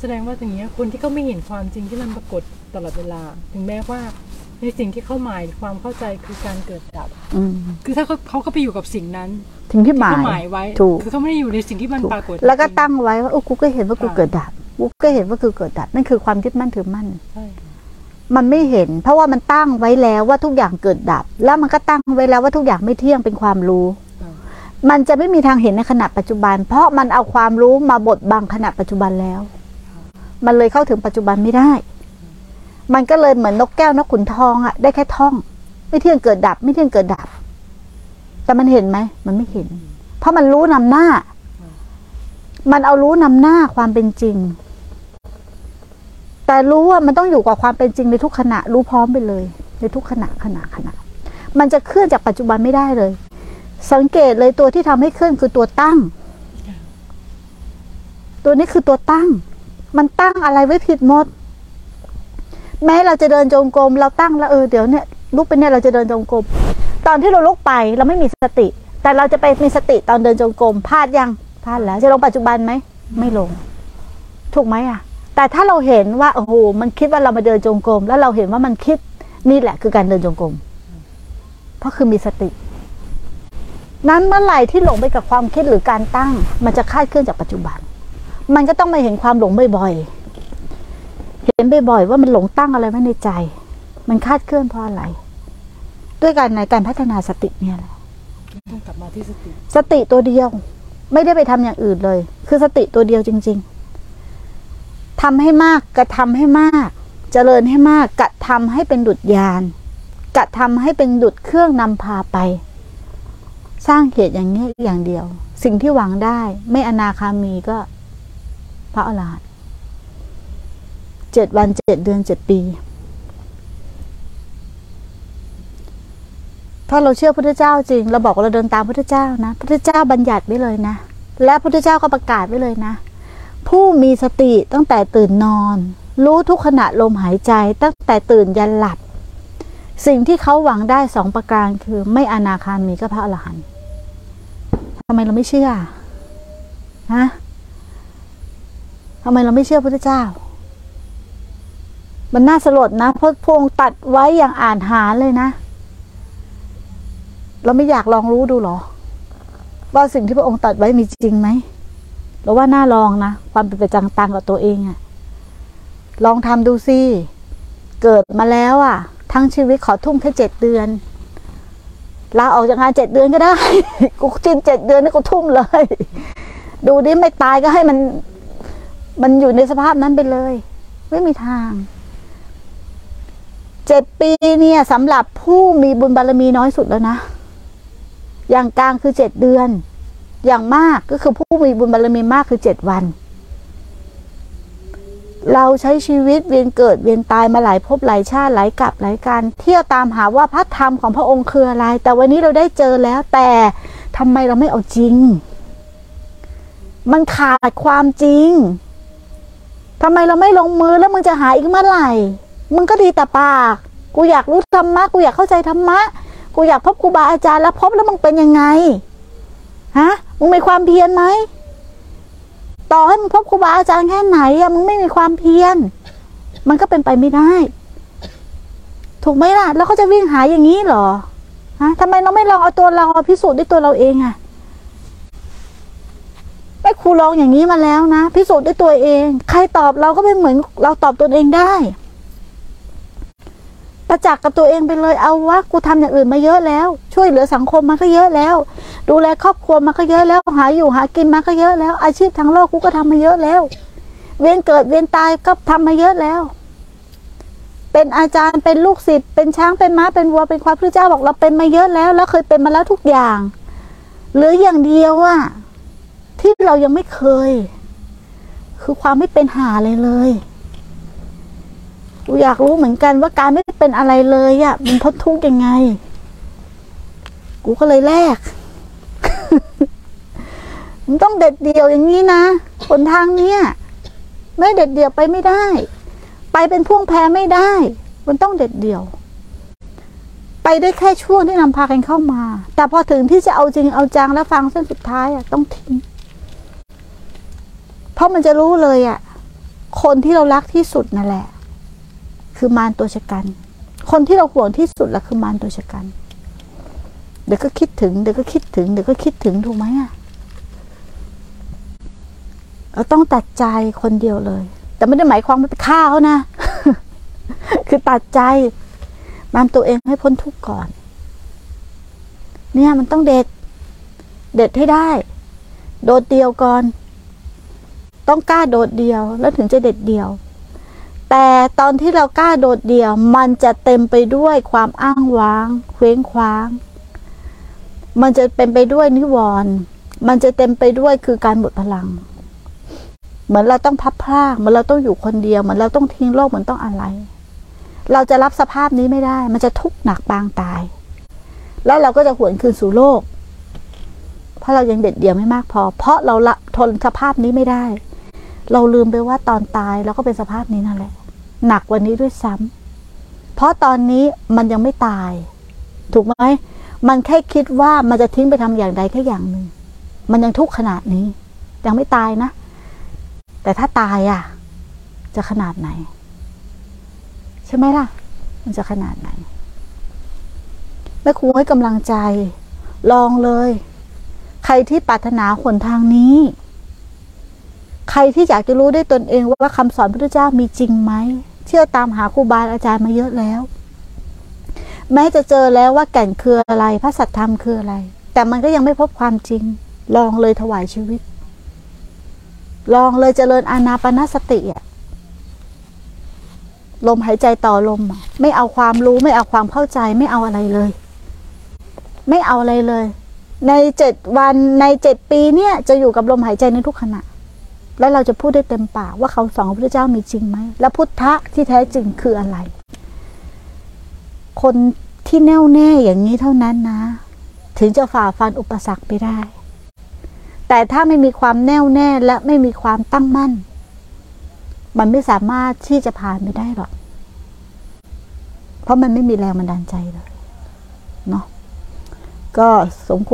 แสดงว่าอย่างเงี้ยคนที่เขาไม่เห็นความจริงที่มันปรากฏตลอดเวลา ถึงแม้ว่าในสิ่งที่เขาหมายความเข้าใจคือการเกิดดับอืมคือถ้าเขาเขาก็ไปอยู่กับสิ่งนั้นถึงที่หมาเขายหมายไว้ถูกคือเขาไม่ได้อยู่ในสิ่งที่มันถูกปรากฏ แล้วก็จริงตั้งไว้ว่าโอ้กูก็เห็นว่ากูค่ะเกิดดับกูก็เห็นว่ากูเกิดดับนั่นคือความยึดมั่นถือมั่นใช่มันไม่เห็น เพราะว่ามันตั้งไว้แล้วว่าทุกอย่างเกิดดับ แล้วมันก็ตั้งไว้แล้วว่าทุกอย่างไม่เที่ยงเป็นความรู้ค่ะมันจะไม่มีทางเห็นในขณะปัจจุบัน เพราะมันเอาความรู้มาบดบังขณะปัจจุบันแล้ว มันเลยเข้าถึงปัจจุบันไม่ได้ มันก็เลยเหมือนนกแก้วนกขุนทองอะได้แค่ท่อง ไม่เที่ยงเกิดดับ ไม่เที่ยงเกิดดับ แต่มันเห็นไหมมันไม่เห็น เพราะมันรู้นำหน้า มันเอารู้นำหน้าความเป็นจริง แต่รู้ว่ามันต้องอยู่กับความเป็นจริงในทุกขณะ รู้พร้อมไปเลย ในทุกขณะขณะขณะ มันจะเคลื่อนจากปัจจุบันไม่ได้เลย สังเกตเลยตัวที่ทำให้เคลื่อนคือตัวตั้ง ตัวนี้คือตัวตั้ง มันตั้งอะไรไว้ผิดหมด แม้เราจะเดินจงกรมเราตั้งแล้วเออเดี๋ยวเนี่ยลุกไปเนี่ยเราจะเดินจงกรมตอนที่เราลุกไปเราไม่มีสติ แต่เราจะไปมีสติตอนเดินจงกรมพลาดยังพลาดแล้วจะลงปัจจุบันไหมไม่ลง ถูกไหมอะ แต่ถ้าเราเห็นว่าโอ้โหมันคิดว่าเรามาเดินจงกรมแล้วเราเห็นว่ามันคิดนี่แหละคือการเดินจงกรมเพราะคือมีสติ นั้นเมื่อไหร่ที่หลงไปกับความคิดหรือการตั้ง มันจะคลาดเคลื่อนจากปัจจุบัน มันก็ต้องมาเห็นความหลงบ่อยๆ เห็นบ่อยๆว่ามันหลงตั้งอะไรไว้ในใจ มันคาดเคลื่อนเพราะอะไร ด้วยการในการพัฒนาสติเนี่ยแหละต้องกลับมาที่สติ สติตัวเดียว ไม่ได้ไปทำอย่างอื่นเลย คือสติตัวเดียวจริง ๆทำให้มากกระทำให้มาก เจริญให้มากกระทำให้เป็นดุจยานกระทำให้เป็นดุจเครื่องนำพาไป สร้างเหตุอย่างนี้อย่างเดียว สิ่งที่หวังได้ ไม่อนาคามีก็ พระอรหันต์เจ็ดวันเจ็ดเดือนเจ็ดปี ถ้าเราเชื่อพระเจ้าจริง เราบอกว่าเราเดินตามพระเจ้านะ พระเจ้าบัญญัติไว้เลยนะ และพระเจ้าก็ประกาศไว้เลยนะ ผู้มีสติตั้งแต่ตื่นนอน รู้ทุกขณะลมหายใจตั้งแต่ตื่นยันหลับ สิ่งที่เขาหวังได้สองประการคือไม่อนาคามีก็พระอรหันต์ทำไมเราไม่เชื่อฮะ ทำไมเราไม่เชื่อพระเจ้า มันน่าสลดนะเพราะพระองค์ตัดไว้อย่างอ่านหาเลยนะ เราไม่อยากลองรู้ดูหรอ ว่าสิ่งที่พระองค์ตัดไว้มีจริงไหมเราว่าน่าลองนะ ความเป็นไปจังตังกับตัวเองอะลองทำดูสิเกิดมาแล้วอะทั้งชีวิตขอทุ่มแค่เจ็ดเดือนลาออกจากงานเจ็ดเดือนก็ได้ กูจินเจ็ดเดือนนี่กูทุ่มเลย ดูดิไม่ตายก็ให้มัน มันอยู่ในสภาพนั้นไปเลย ไม่มีทางเจ็ดปีเนี่ยสำหรับผู้มีบุญบารมีน้อยสุดแล้วนะ อย่างกลางคือเจ็ดเดือน อย่างมากก็คือผู้มีบุญบารมีมากคือเจ็ดวัน เราใช้ชีวิตเวียนเกิดเวียนตายมาหลายภพหลายชาติหลายกับหลายการเที่ยวตามหาว่าพระธรรมของพระองค์คืออะไร แต่วันนี้เราได้เจอแล้วแต่ทำไมเราไม่เอาจริง มันขาดความจริง ทำไมเราไม่ลงมือแล้วมึงจะหาอีกเมื่อไหร่ มึงก็ดีแต่ปาก กูอยากรู้ธรรมะ กูอยากเข้าใจธรรมะ กูอยากพบครูบาอาจารย์แล้วพบแล้วมึงเป็นยังไง ฮะ มึงมีความเพียรไหม ต่อให้มึงพบครูบาอาจารย์แค่ไหนอะมึงไม่มีความเพียร มันก็เป็นไปไม่ได้ ถูกไหมล่ะ แล้วเขาจะวิ่งหาอย่างนี้หรอ ฮะทำไมเราไม่ลองเอาตัวเราพิสูจน์ด้วยตัวเราเองอะ ครูลองอย่างนี้มาแล้วนะ พิสูจน์ด้วยตัวเอง ใครตอบเราก็ไม่เหมือนเราตอบตนเองได้ ประจักษ์กับตัวเองไปเลยเอาว่ากูทำอย่างอื่นมาเยอะแล้ว ช่วยเหลือสังคมมาก็เยอะแล้ว ดูแลครอบครัวมาก็เยอะแล้วหาอยู่หากินมาก็เยอะแล้ว อาชีพทางโลกกูก็ทำมาเยอะแล้ว เวียนเกิดเวียนตายก็ทำมาเยอะแล้ว เป็นอาจารย์เป็นลูกศิษย์เป็นช้างเป็นม้าเป็นวัวเป็นควายพระเจ้าบอกเราเป็นมาเยอะแล้ว แล้วเคยเป็นมาแล้วทุกอย่างหลืออย่างเดียวว่า ที่เรายังไม่เคย คือความไม่เป็นหาเลยเลยกูอยากรู้เหมือนกันว่าการไม่เป็นอะไรเลยอะ่ะมันพ้นทุกข์ยังไง กูก็เลยแลกมันต้องเด็ดเดี่ยวอย่างนี้นะหนทางเนี้ยไม่เด็ดเดี่ยวไปไม่ได้ ไปเป็นพ่วงแพ้ไม่ได้ มันต้องเด็ดเดี่ยว ไปได้แค่ช่วงที่นำพากันเข้ามา แต่พอถึงที่จะเอาจริงเอาจังแล้วฟังเส้นสุดท้ายอะ่ะต้องทิ้ง เพราะมันจะรู้เลยอะ่ะ คนที่เรารักที่สุดนั่นแหละ คือมารตัวชะกัน คนที่เราห่วงที่สุดละคือมารตัวชะกัน เดี๋ยวก็คิดถึง เดี๋ยวก็คิดถึง เดี๋ยวก็คิดถึงถูกไหมอะเราต้องตัดใจคนเดียวเลย แต่ไม่ได้หมายความว่าไปฆ่าเขานะ คือตัดใจนำตัวเองให้พ้นทุกข์ก่อน เนี่ยมันต้องเด็ด เด็ดให้ได้ โดดเดียวก่อน ต้องกล้าโดดเดียวแล้วถึงจะเด็ดเดียว แต่ตอนที่เรากล้าโดดเดียว มันจะเต็มไปด้วยความอ้างว้าง เคว้งคว้าง มันจะเป็นไปด้วยนิวรณ์มันจะเต็มไปด้วยคือการหมดพลัง เหมือนเราต้องพับพลากเหมือนเราต้องอยู่คนเดียวเหมือนเราต้องทิ้งโลกเหมือนต้องอะไร เราจะรับสภาพนี้ไม่ได้ มันจะทุกข์หนักปางตาย แล้วเราก็จะหวนคืนสู่โลก เพราะเรายังเด็ดเดี่ยวไม่มากพอ เพราะเราละทนสภาพนี้ไม่ได้ เราลืมไปว่าตอนตายเราก็เป็นสภาพนี้นั่นแหละ หนักกวันนี้ด้วยซ้ำเพราะตอนนี้มันยังไม่ตาย ถูกไหมมันแค่คิดว่ามันจะทิ้งไปทำอย่างใดแค่อย่างหนึ่ง มันยังทุกข์ขนาดนี้ ยังไม่ตายนะ แต่ถ้าตายอะ จะขนาดไหน ใช่ไหมล่ะ มันจะขนาดไหนแม่ครูให้กำลังใจ ลองเลย ใครที่ปรารถนาหนทางนี้ ใครที่อยากจะรู้ด้วยตนเองว่าคำสอนพระเจ้ามีจริงไหมเชื่อตามหาครูบาอาจารย์มาเยอะแล้ว แม้จะเจอแล้วว่าแก่นคืออะไร พระสัทธรรมคืออะไร แต่มันก็ยังไม่พบความจริง ลองเลยถวายชีวิต ลองเลยเจริญอานาปนสติอะลมหายใจต่อลม ไม่เอาความรู้ไม่เอาความเข้าใจไม่เอาอะไรเลย ไม่เอาอะไรเลย ในเจ็ดวันในเจ็ดปีเนี่ยจะอยู่กับลมหายใจในทุกขณะ แล้วเราจะพูดได้เต็มปากว่าเขาสองพระพุทธเจ้ามีจริงไหม และพุทธะที่แท้จริงคืออะไร คนที่แน่วแน่อย่างนี้เท่านั้นนะ ถึงจะฝ่าฟันอุปสรรคไปได้ แต่ถ้าไม่มีความแน่วแน่และไม่มีความตั้งมั่น มันไม่สามารถที่จะผ่านไปได้หรอก เพราะมันไม่มีแรงบันดาลใจเลยเนาะก็สมควร